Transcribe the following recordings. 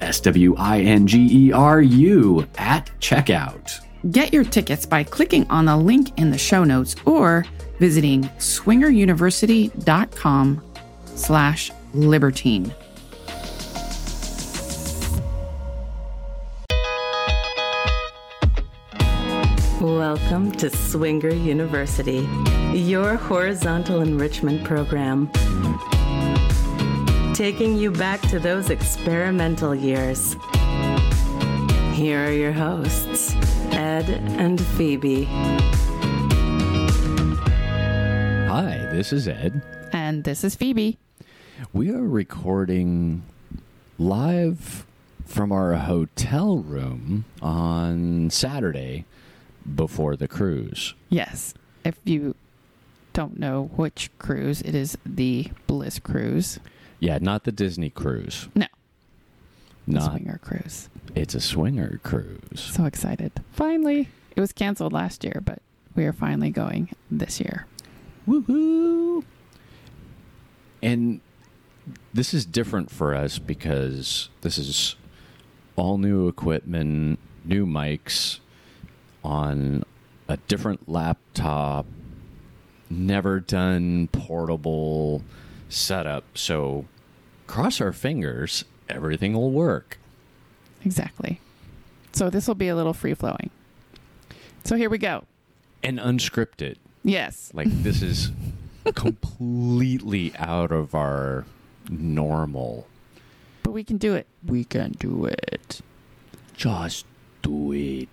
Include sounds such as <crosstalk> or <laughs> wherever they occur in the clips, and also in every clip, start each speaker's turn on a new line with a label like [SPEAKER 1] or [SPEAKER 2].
[SPEAKER 1] S W I N G E R U, at checkout.
[SPEAKER 2] Get your tickets by clicking on the link in the show notes or visiting swingeruniversity.com slash libertine.
[SPEAKER 3] Welcome to Swinger University, your horizontal enrichment program taking you back to those experimental years. Here are your hosts, Ed and Phoebe.
[SPEAKER 1] Hi, this is Ed.
[SPEAKER 2] And this is Phoebe.
[SPEAKER 1] We are recording live from our hotel room on Saturday before the cruise.
[SPEAKER 2] Yes. If you don't know which cruise, it is the Bliss Cruise.
[SPEAKER 1] Yeah, not the Disney cruise.
[SPEAKER 2] No.
[SPEAKER 1] Not
[SPEAKER 2] swinger cruise.
[SPEAKER 1] It's a swinger cruise.
[SPEAKER 2] So excited. Finally. It was canceled last year, but we are finally going this year.
[SPEAKER 1] Woohoo! And this is different for us because this is all new equipment, new mics on a different laptop, never done portable setup. So cross our fingers, everything will work.
[SPEAKER 2] Exactly. So this will be a little free flowing. So here we go.
[SPEAKER 1] And unscripted.
[SPEAKER 2] Yes.
[SPEAKER 1] Like this is <laughs> completely out of our normal.
[SPEAKER 2] But we can do it.
[SPEAKER 1] We can do it. Just do it.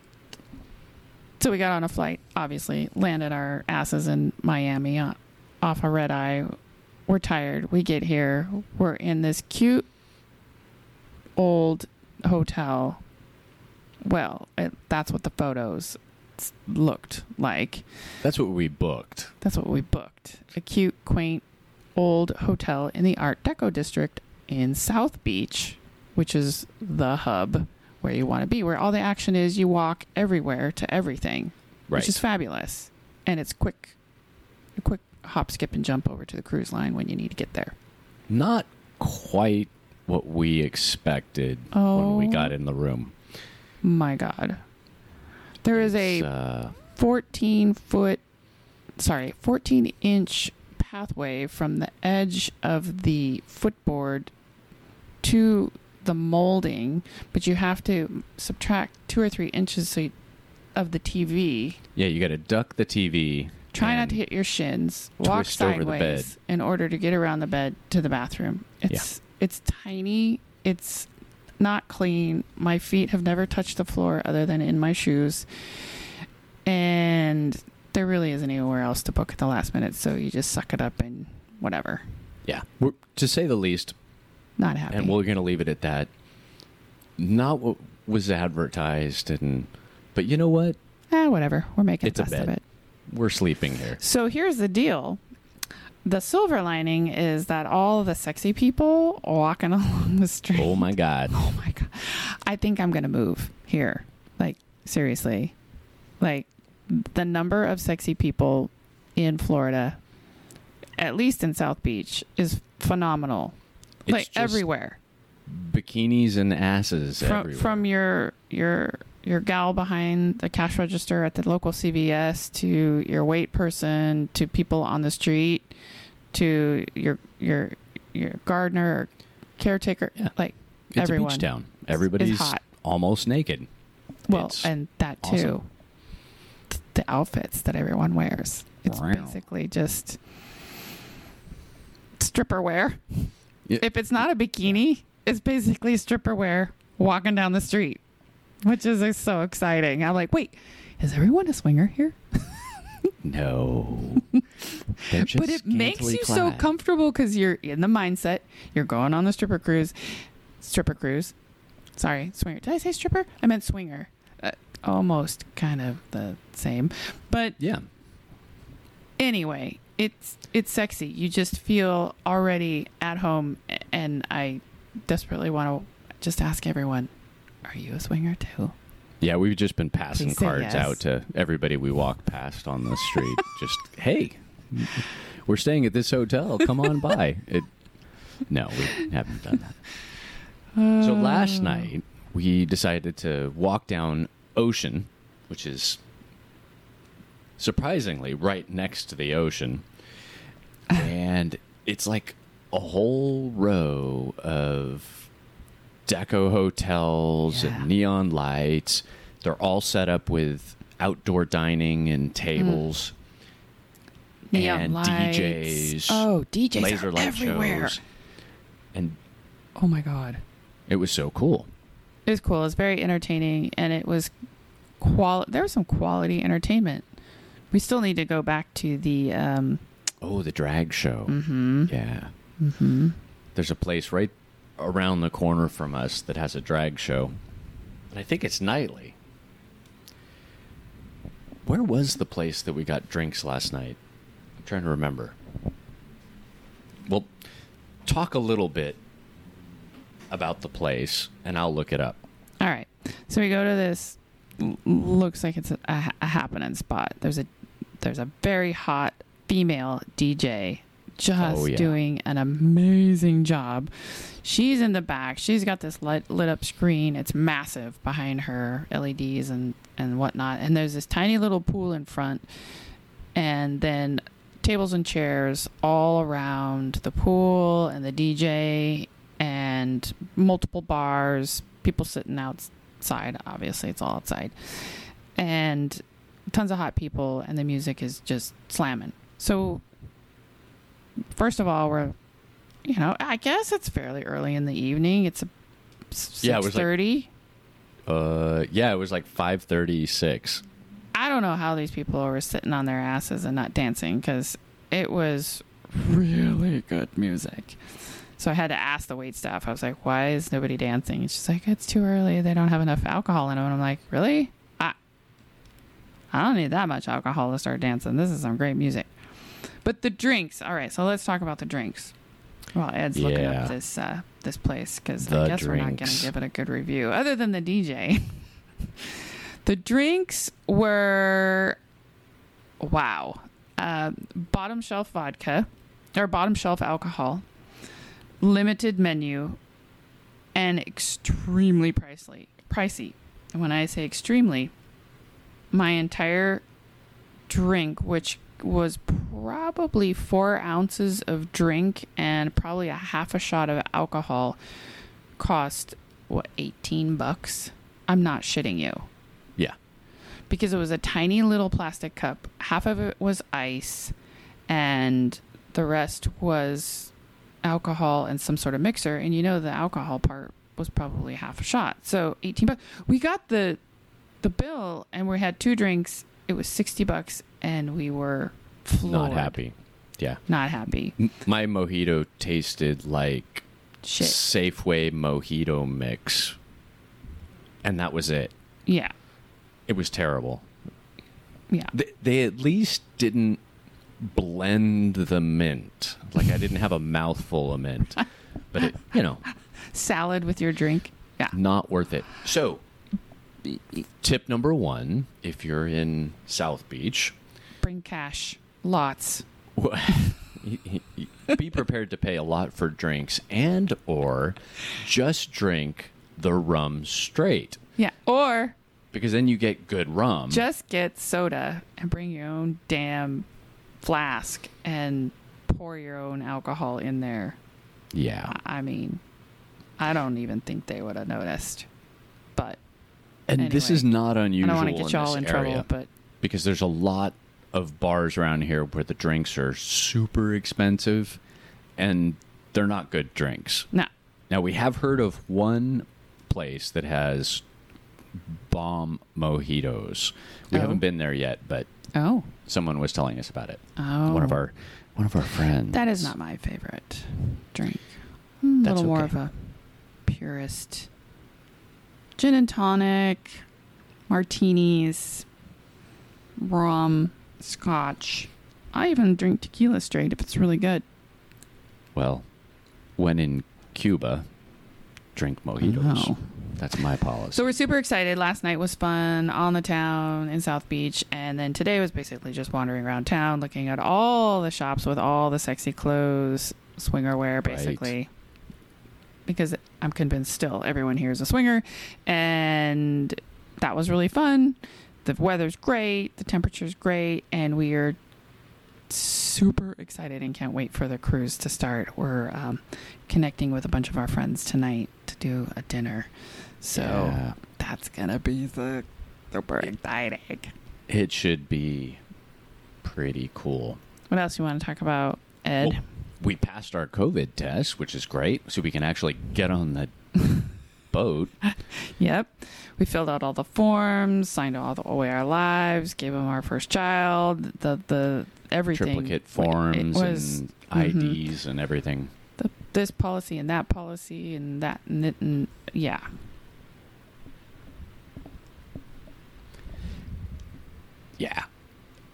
[SPEAKER 2] So we got on a flight, obviously, landed our asses in Miami uh, off a red eye we're tired. We get here. We're in this cute old hotel. Well, it, that's what the photos looked like.
[SPEAKER 1] That's what we booked.
[SPEAKER 2] That's what we booked. A cute, quaint, old hotel in the Art Deco district in South Beach, which is the hub where you want to be, where all the action is. You walk everywhere to everything, right. which is fabulous. And it's quick, a quick hop, skip, and jump over to the cruise line when you need to get there.
[SPEAKER 1] Not quite what we expected oh, when we got oh. in the room.
[SPEAKER 2] My God. there it's, is a uh, 14 foot, sorry, 14 inch pathway from the edge of the footboard to the molding, but you have to subtract two or three inches so you, of the TV.
[SPEAKER 1] Yeah, you got
[SPEAKER 2] to
[SPEAKER 1] duck the TV
[SPEAKER 2] Try not to hit your shins. Walk sideways in order to get around the bed to the bathroom. It's it's tiny. It's not clean. My feet have never touched the floor other than in my shoes. And there really isn't anywhere else to book at the last minute, so you just suck it up and whatever.
[SPEAKER 1] Yeah. We're, to say the least.
[SPEAKER 2] Not happy.
[SPEAKER 1] And we're going to leave it at that. Not what was advertised and but you know what?
[SPEAKER 2] Eh, whatever. We're making it's the best of it
[SPEAKER 1] we're sleeping here.
[SPEAKER 2] So here's the deal. The silver lining is that all the sexy people walking <laughs> along the street. Oh
[SPEAKER 1] my god. <laughs>
[SPEAKER 2] Oh my god. I think I'm going to move here. Like seriously. Like the number of sexy people in Florida, at least in South Beach, is phenomenal. It's like everywhere.
[SPEAKER 1] Bikinis and asses from, everywhere.
[SPEAKER 2] From your your your gal behind the cash register at the local CVS to your wait person to people on the street to your your your gardener caretaker yeah. like
[SPEAKER 1] it's
[SPEAKER 2] everyone. a beach
[SPEAKER 1] town. Everybody's almost naked.
[SPEAKER 2] Well,
[SPEAKER 1] it's
[SPEAKER 2] and that too. Awesome. The outfits that everyone wears. It's wow. basically just stripper wear. Yeah. If it's not a bikini, it's basically stripper wear walking down the street which is so exciting. I'm like, wait, is everyone a swinger here?
[SPEAKER 1] <laughs> no. but
[SPEAKER 2] it makes you clad. so comfortable because you're in the mindset. You're going on the stripper cruise. Stripper cruise. Sorry, swinger. Did I say stripper? I meant swinger. Uh, almost kind of the same. But
[SPEAKER 1] yeah.
[SPEAKER 2] Anyway, it's it's sexy. You just feel already at home and I desperately want to just ask everyone are you a swinger too?
[SPEAKER 1] Yeah, we've just been passing cards yes. out to everybody we walk past on the street. <laughs> just hey, we're staying at this hotel. Come on by. <laughs> It, no, we haven't done that. so uh. last night we decided to walk down Ocean, which is surprisingly right next to the ocean, <laughs> and it's like a whole row of deco hotels yeah. and neon lights. They're all set up with outdoor dining and hmm. tables. Mm. Neon and lights. DJs.
[SPEAKER 2] Oh, DJs laser light everywhere. Shows.
[SPEAKER 1] And
[SPEAKER 2] oh my god.
[SPEAKER 1] It was so cool.
[SPEAKER 2] It was cool. It was very entertaining and it was quality. there was some quality entertainment. We still need to go back to the um,
[SPEAKER 1] Oh, the drag show.
[SPEAKER 2] hmm
[SPEAKER 1] Yeah. hmm There's a place right around the corner from us that has a drag show, and I think it's nightly. Where was the place that we got drinks last night? I'm trying to remember. Well, talk a little bit about the place, and I'll look it up.
[SPEAKER 2] All right. So we go to this. Looks like it's a, a happening spot. There's a there's a very hot female DJ just oh, yeah. doing an amazing job. She's in the back. She's got this lit, lit up screen. It's massive behind her, LEDs and, and whatnot. And there's this tiny little pool in front. And then tables and chairs all around the pool and the DJ and multiple bars, people sitting outside. Obviously, it's all outside. And tons of hot people, and the music is just slamming. So first of all, we're you know, I guess it's fairly early in the evening. It's a six yeah, it was thirty.
[SPEAKER 1] Like, uh, yeah, it was like five thirty six. I
[SPEAKER 2] don't know how these people were sitting on their asses and not dancing because it was really good music. So I had to ask the wait staff. I was like, "Why is nobody dancing?" It's she's like, "It's too early. They don't have enough alcohol in them." And I'm like, "Really? I I don't need that much alcohol to start dancing. This is some great music." But the drinks. All right, so let's talk about the drinks. Well, Ed's yeah. looking up this uh, this place because I guess drinks. we're not going to give it a good review, other than the DJ. <laughs> the drinks were wow, uh, bottom shelf vodka or bottom shelf alcohol, limited menu, and extremely pricey. Pricey. And when I say extremely, my entire drink, which was probably four ounces of drink and probably a half a shot of alcohol cost what 18 bucks i'm not shitting you
[SPEAKER 1] yeah
[SPEAKER 2] because it was a tiny little plastic cup half of it was ice and the rest was alcohol and some sort of mixer and you know the alcohol part was probably half a shot so 18 bucks we got the the bill and we had two drinks it was 60 bucks and we were floored.
[SPEAKER 1] Not happy. Yeah.
[SPEAKER 2] Not happy.
[SPEAKER 1] my mojito tasted like Shit. Safeway mojito mix. And that was it.
[SPEAKER 2] Yeah.
[SPEAKER 1] It was terrible.
[SPEAKER 2] Yeah.
[SPEAKER 1] They, they at least didn't blend the mint. Like I didn't have a mouthful of mint. But it, you know,
[SPEAKER 2] <laughs> salad with your drink.
[SPEAKER 1] Yeah. Not worth it. So, tip number 1, if you're in South Beach,
[SPEAKER 2] bring cash, lots. <laughs>
[SPEAKER 1] Be prepared to pay a lot for drinks, and or just drink the rum straight.
[SPEAKER 2] Yeah, or
[SPEAKER 1] because then you get good rum.
[SPEAKER 2] Just get soda and bring your own damn flask and pour your own alcohol in there.
[SPEAKER 1] Yeah.
[SPEAKER 2] I mean, I don't even think they would have noticed. But
[SPEAKER 1] and anyway, this is not unusual. I don't want to get y'all in, in trouble, but because there's a lot of bars around here where the drinks are super expensive and they're not good drinks. No. Now we have heard of one place that has bomb mojitos. We oh. haven't been there yet, but
[SPEAKER 2] oh,
[SPEAKER 1] someone was telling us about it. Oh, one of oh. our one of our friends.
[SPEAKER 2] That is not my favorite drink. Hmm, a little okay. more of a purist gin and tonic, martinis, rum scotch. I even drink tequila straight if it's really good.
[SPEAKER 1] Well, when in Cuba, drink mojitos. Oh. That's my policy.
[SPEAKER 2] So we're super excited. Last night was fun on the town in South Beach, and then today was basically just wandering around town, looking at all the shops with all the sexy clothes, swinger wear, basically. Right. Because I'm convinced still everyone here is a swinger, and that was really fun the weather's great, the temperature's great, and we are super excited and can't wait for the cruise to start. We're um, connecting with a bunch of our friends tonight to do a dinner. So yeah. that's going to be the super exciting.
[SPEAKER 1] It should be pretty cool.
[SPEAKER 2] What else you want to talk about, Ed? Well,
[SPEAKER 1] we passed our COVID test, which is great. So we can actually get on the boat. <laughs>
[SPEAKER 2] yep. We filled out all the forms, signed all the away our lives, gave them our first child, the the everything. Triplicate
[SPEAKER 1] forms was, and mm-hmm. IDs and everything. The,
[SPEAKER 2] this policy and that policy and that and, it and yeah.
[SPEAKER 1] Yeah.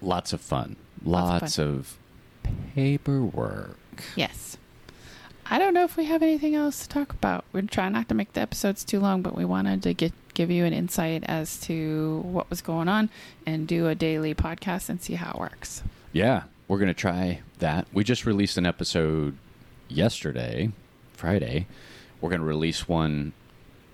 [SPEAKER 1] Lots of fun. Lots, Lots of, fun. of paperwork.
[SPEAKER 2] Yes. I don't know if we have anything else to talk about. We're trying not to make the episodes too long, but we wanted to get give you an insight as to what was going on and do a daily podcast and see how it works.
[SPEAKER 1] Yeah, we're going to try that. We just released an episode yesterday, Friday. We're going to release one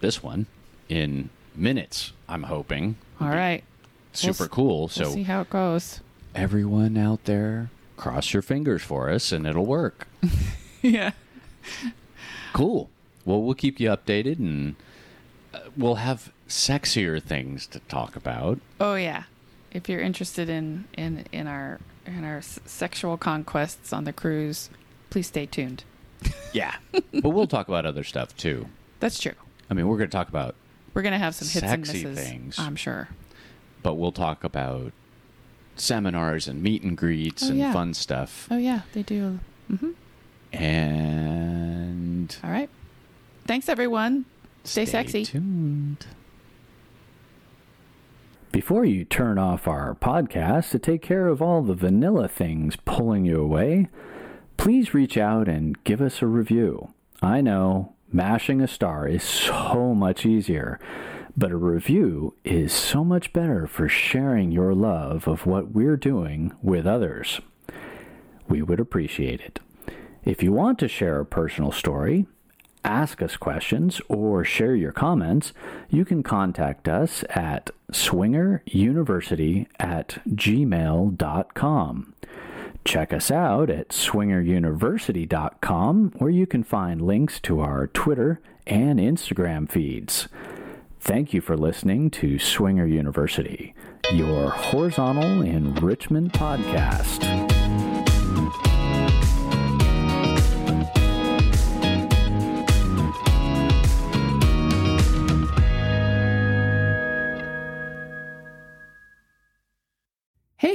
[SPEAKER 1] this one in minutes, I'm hoping.
[SPEAKER 2] All right.
[SPEAKER 1] Super we'll, cool. So we'll
[SPEAKER 2] see how it goes.
[SPEAKER 1] Everyone out there, cross your fingers for us and it'll work.
[SPEAKER 2] <laughs> yeah
[SPEAKER 1] cool. Well, we'll keep you updated and uh, we'll have sexier things to talk about.
[SPEAKER 2] Oh yeah. If you're interested in in in our in our sexual conquests on the cruise, please stay tuned. <laughs>
[SPEAKER 1] Yeah. but we'll talk about other stuff too.
[SPEAKER 2] That's true. I
[SPEAKER 1] mean, we're going to talk about
[SPEAKER 2] we're going to have some hits and misses, things, I'm sure.
[SPEAKER 1] But we'll talk about seminars and meet and greets oh, and yeah. fun stuff.
[SPEAKER 2] Oh yeah, they do. Mm-hmm.
[SPEAKER 1] And
[SPEAKER 2] tuned. All right. Thanks, everyone. Stay,
[SPEAKER 1] Stay
[SPEAKER 2] sexy. tuned.
[SPEAKER 1] Before you turn off our podcast to take care of all the vanilla things pulling you away, please reach out and give us a review. I know mashing a star is so much easier, but a review is so much better for sharing your love of what we're doing with others. We would appreciate it. If you want to share a personal story, ask us questions, or share your comments, you can contact us at swingeruniversity at gmail.com. Check us out at swingeruniversity.com, where you can find links to our Twitter and Instagram feeds. Thank you for listening to Swinger University, your horizontal enrichment podcast.